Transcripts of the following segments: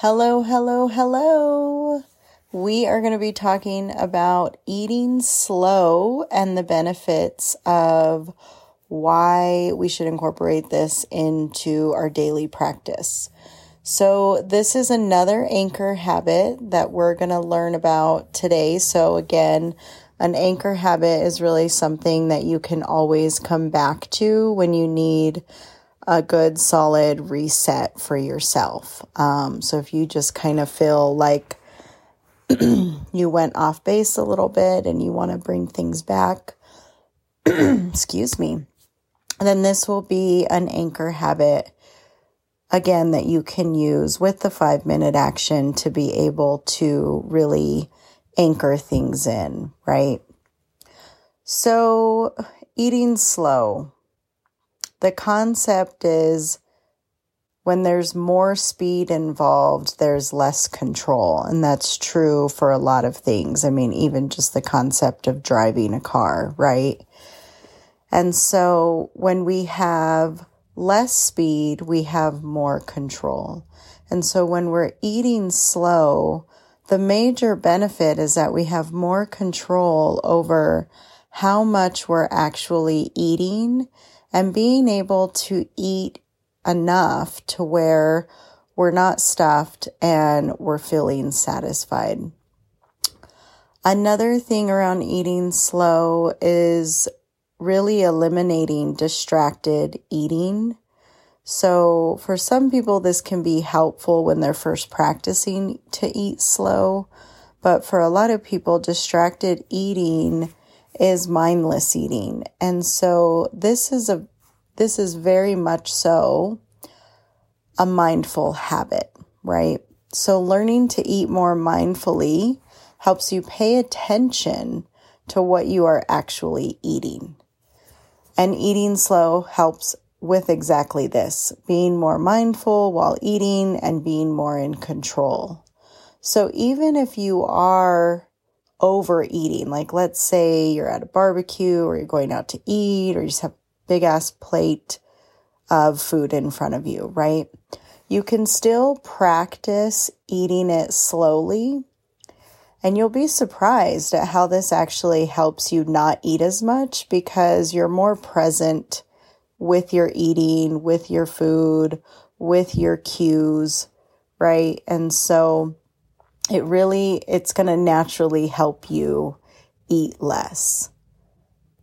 Hello, hello, hello. We are going to be talking about eating slow and the benefits of why we should incorporate this into our daily practice. So, this is another anchor habit that we're going to learn about today. So, again, an anchor habit is really something that you can always come back to when you need a good solid reset for yourself. Um, so if you just kind of feel like you went off base a little bit and you want to bring things back, excuse me, then this will be an anchor habit again that you can use with the five minute action to be able to really anchor things in, right? So, eating slow the concept is when there's more speed involved, there's less control. And that's true for a lot of things. I mean, even just the concept of driving a car, right? And so when we have less speed, we have more control. And so when we're eating slow, the major benefit is that we have more control over how much we're actually eating and being able to eat enough to where we're not stuffed and we're feeling satisfied. Another thing around eating slow is really eliminating distracted eating. So, for some people, this can be helpful when they're first practicing to eat slow. But for a lot of people, distracted eating is mindless eating. And so this is a this is very much so a mindful habit, right? So learning to eat more mindfully helps you pay attention to what you are actually eating. And eating slow helps with exactly this being more mindful while eating and being more in control. So even if you are overeating. Like, let's say you're at a barbecue or you're going out to eat or you just have a big ass plate of food in front of you, right? You can still practice eating it slowly. And you'll be surprised at how this actually helps you not eat as much because you're more present with your eating, with your food, with your cues, right? And so it really it's going to naturally help you eat less.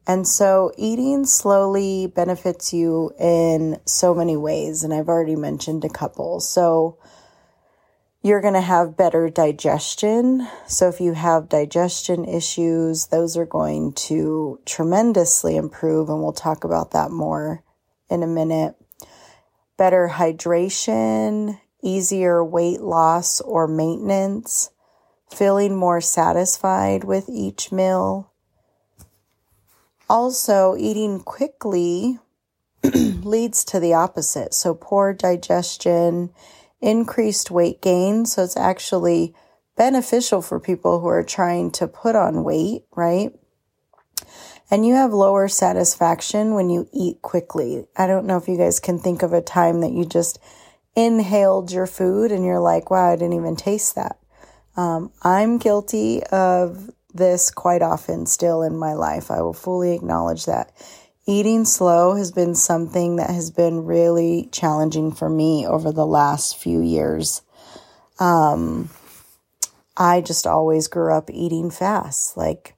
And so eating slowly benefits you in so many ways and I've already mentioned a couple. So you're going to have better digestion. So if you have digestion issues, those are going to tremendously improve and we'll talk about that more in a minute. Better hydration, easier weight loss or maintenance, feeling more satisfied with each meal. Also, eating quickly leads to the opposite. So, poor digestion, increased weight gain. So, it's actually beneficial for people who are trying to put on weight, right? And you have lower satisfaction when you eat quickly. I don't know if you guys can think of a time that you just inhaled your food and you're like, wow, I didn't even taste that. Um, I'm guilty of this quite often still in my life. I will fully acknowledge that. Eating slow has been something that has been really challenging for me over the last few years. Um, I just always grew up eating fast. Like,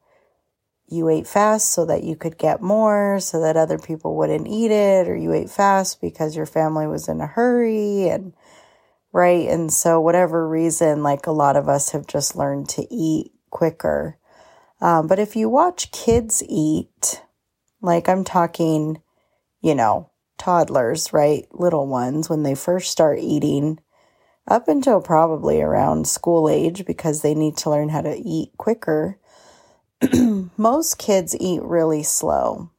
you ate fast so that you could get more, so that other people wouldn't eat it, or you ate fast because your family was in a hurry and right? And so, whatever reason, like a lot of us have just learned to eat quicker. Um, but if you watch kids eat, like I'm talking, you know, toddlers, right? Little ones, when they first start eating, up until probably around school age, because they need to learn how to eat quicker most kids eat really slow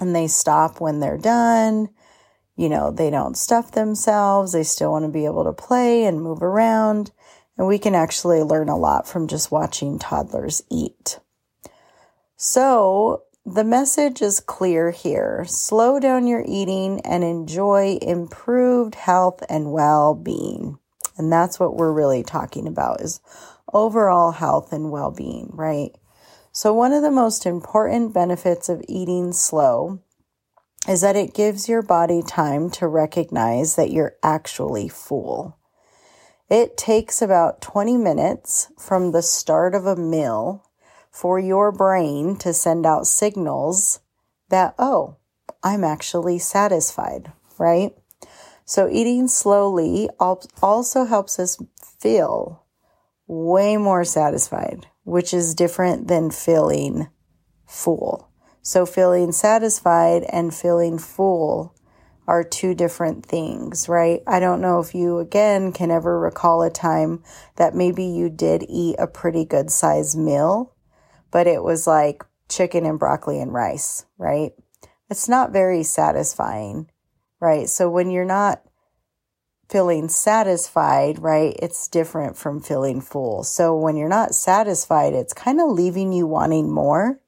and they stop when they're done. You know, they don't stuff themselves. They still want to be able to play and move around. And we can actually learn a lot from just watching toddlers eat. So the message is clear here. Slow down your eating and enjoy improved health and well being. And that's what we're really talking about is overall health and well-being, right? So one of the most important benefits of eating slow is that it gives your body time to recognize that you're actually full. It takes about 20 minutes from the start of a meal for your brain to send out signals that, oh, I'm actually satisfied, right? So eating slowly also helps us feel way more satisfied, which is different than feeling full. So feeling satisfied and feeling full are two different things, right? I don't know if you again can ever recall a time that maybe you did eat a pretty good sized meal, but it was like chicken and broccoli and rice, right? It's not very satisfying, right? So when you're not feeling satisfied, right, it's different from feeling full. So when you're not satisfied, it's kind of leaving you wanting more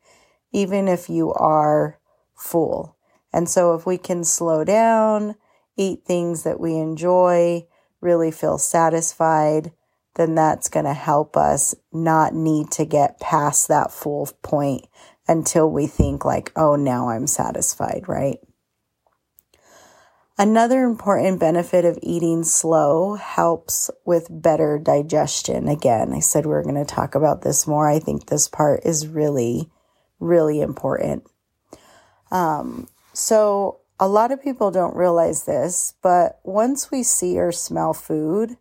even if you are full. And so if we can slow down, eat things that we enjoy, really feel satisfied, then that's going to help us not need to get past that full point until we think like, oh, now I'm satisfied, right? Another important benefit of eating slow helps with better digestion. Again, I said we are going to talk about this more. I think this part is really really important. Um, so a lot of people don't realize this, but once we see or smell food,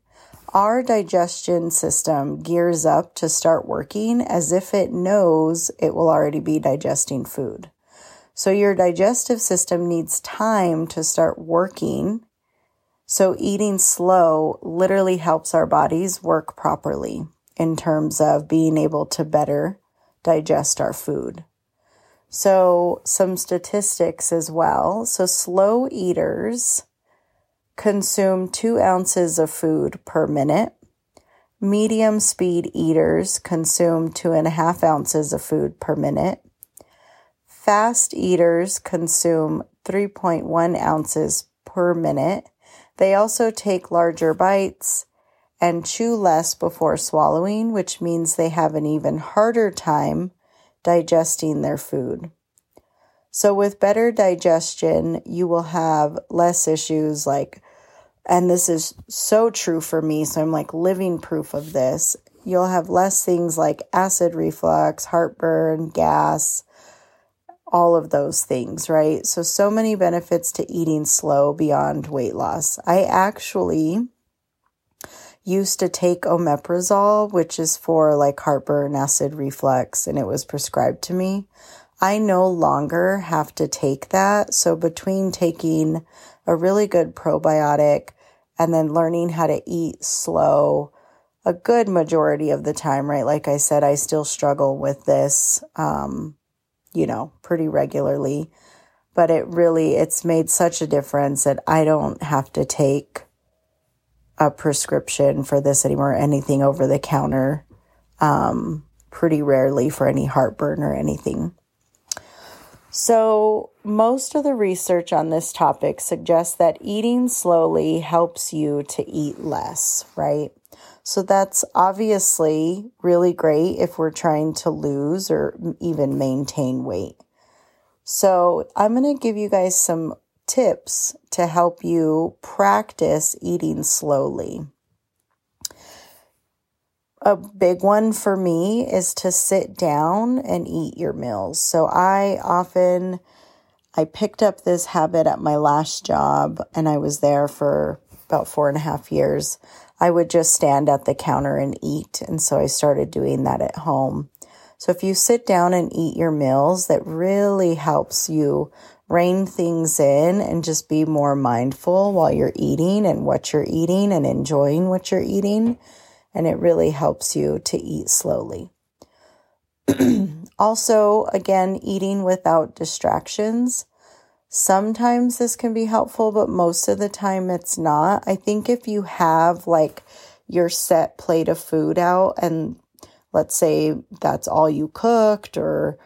our digestion system gears up to start working as if it knows it will already be digesting food. So your digestive system needs time to start working. So eating slow literally helps our bodies work properly in terms of being able to better digest our food. So, some statistics as well. So, slow eaters consume two ounces of food per minute. Medium speed eaters consume two and a half ounces of food per minute. Fast eaters consume 3.1 ounces per minute. They also take larger bites and chew less before swallowing, which means they have an even harder time digesting their food. So, with better digestion, you will have less issues like, and this is so true for me, so I'm like living proof of this. You'll have less things like acid reflux, heartburn, gas, all of those things, right? So, so many benefits to eating slow beyond weight loss. I actually used to take omeprazole, which is for like heartburn, acid reflux, and it was prescribed to me. I no longer have to take that. So between taking a really good probiotic and then learning how to eat slow a good majority of the time, right? Like I said, I still struggle with this, um, you know, pretty regularly, but it really, it's made such a difference that I don't have to take a prescription for this anymore, anything over the counter, um, pretty rarely for any heartburn or anything. So, most of the research on this topic suggests that eating slowly helps you to eat less, right? So, that's obviously really great if we're trying to lose or even maintain weight. So, I'm going to give you guys some tips to help you practice eating slowly. A big one for me is to sit down and eat your meals. So I often I picked up this habit at my last job and I was there for about four and a half years. I would just stand at the counter and eat. And so I started doing that at home. So if you sit down and eat your meals, that really helps you rein things in and just be more mindful while you're eating and what you're eating and enjoying what you're eating. And it really helps you to eat slowly. also, again, eating without distractions. Sometimes this can be helpful, but most of the time it's not. I think if you have like your set plate of food out and let's say that's all you cooked or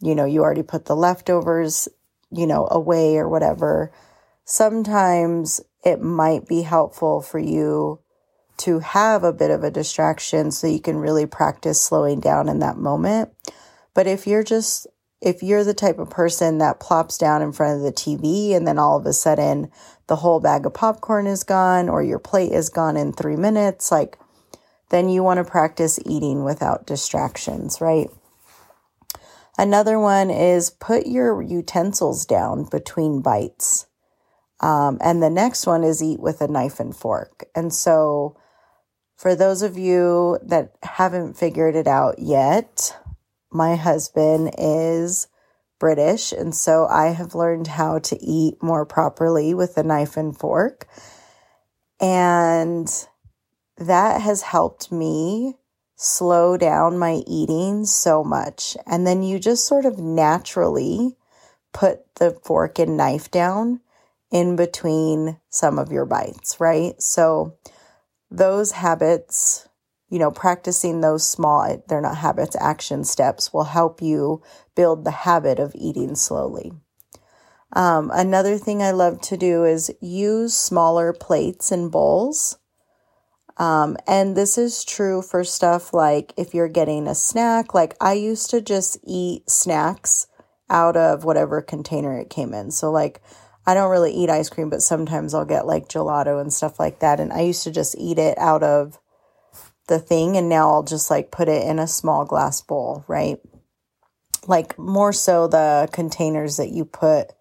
you know you already put the leftovers you know, away or whatever, sometimes it might be helpful for you to have a bit of a distraction so you can really practice slowing down in that moment. But if you're just if you're the type of person that plops down in front of the TV and then all of a sudden the whole bag of popcorn is gone or your plate is gone in 3 minutes, like then you want to practice eating without distractions, right? Another one is put your utensils down between bites. Um, and the next one is eat with a knife and fork. And so, for those of you that haven't figured it out yet, my husband is British. And so I have learned how to eat more properly with a knife and fork. And that has helped me slow down my eating so much. And then you just sort of naturally put the fork and knife down in between some of your bites, right? So those habits, you know, practicing those small, they're not habits, action steps will help you build the habit of eating slowly. Um, another thing I love to do is use smaller plates and bowls. Um, and this is true for stuff like if you're getting a snack, like I used to just eat snacks out of whatever container it came in. So, like, I don't really eat ice cream, but sometimes I'll get like gelato and stuff like that. And I used to just eat it out of the thing. And now I'll just like put it in a small glass bowl, right? Like more so the containers that you put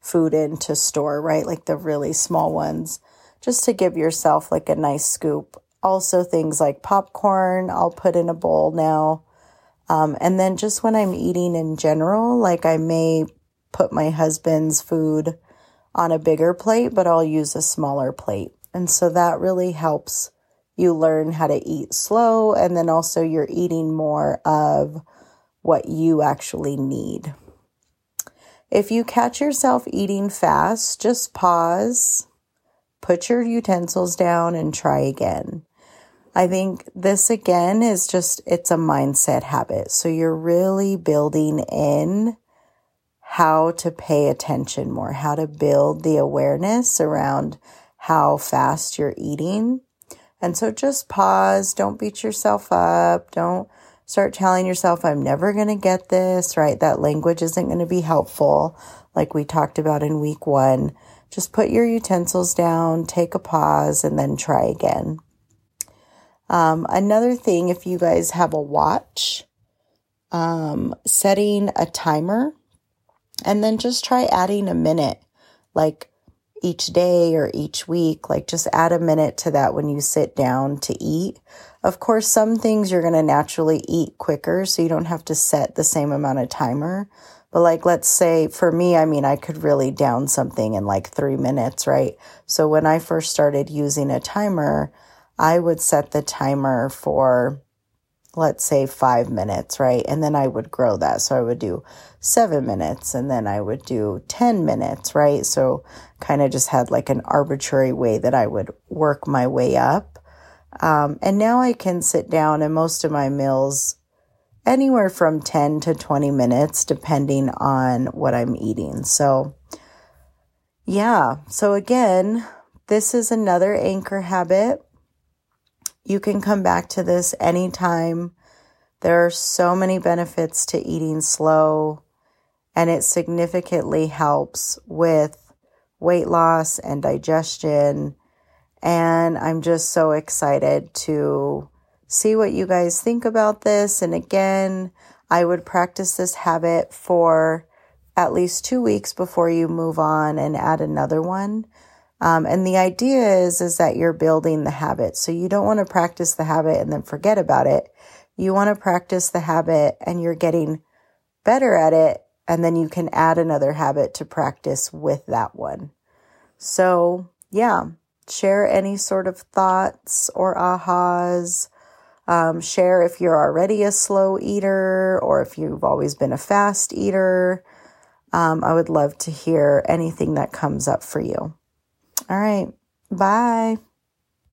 food in to store, right? Like the really small ones, just to give yourself like a nice scoop. Also, things like popcorn, I'll put in a bowl now. Um, and then just when I'm eating in general, like I may put my husband's food on a bigger plate, but I'll use a smaller plate. And so that really helps you learn how to eat slow. And then also you're eating more of what you actually need. If you catch yourself eating fast, just pause, put your utensils down, and try again. I think this again is just, it's a mindset habit. So you're really building in how to pay attention more, how to build the awareness around how fast you're eating. And so just pause, don't beat yourself up, don't start telling yourself, I'm never going to get this, right? That language isn't going to be helpful, like we talked about in week one. Just put your utensils down, take a pause, and then try again. Um, another thing, if you guys have a watch, um, setting a timer and then just try adding a minute, like each day or each week. Like just add a minute to that when you sit down to eat. Of course, some things you're going to naturally eat quicker, so you don't have to set the same amount of timer. But like, let's say for me, I mean, I could really down something in like three minutes, right? So when I first started using a timer, I would set the timer for let's say five minutes, right? And then I would grow that. So I would do seven minutes and then I would do 10 minutes, right? So kind of just had like an arbitrary way that I would work my way up. Um, and now I can sit down and most of my meals anywhere from 10 to 20 minutes, depending on what I'm eating. So yeah. So again, this is another anchor habit you can come back to this anytime. There are so many benefits to eating slow, and it significantly helps with weight loss and digestion. And I'm just so excited to see what you guys think about this. And again, I would practice this habit for at least two weeks before you move on and add another one. Um, and the idea is, is that you're building the habit. So you don't want to practice the habit and then forget about it. You want to practice the habit and you're getting better at it. And then you can add another habit to practice with that one. So yeah, share any sort of thoughts or ahas. Um, share if you're already a slow eater or if you've always been a fast eater. Um, I would love to hear anything that comes up for you. All right. Bye.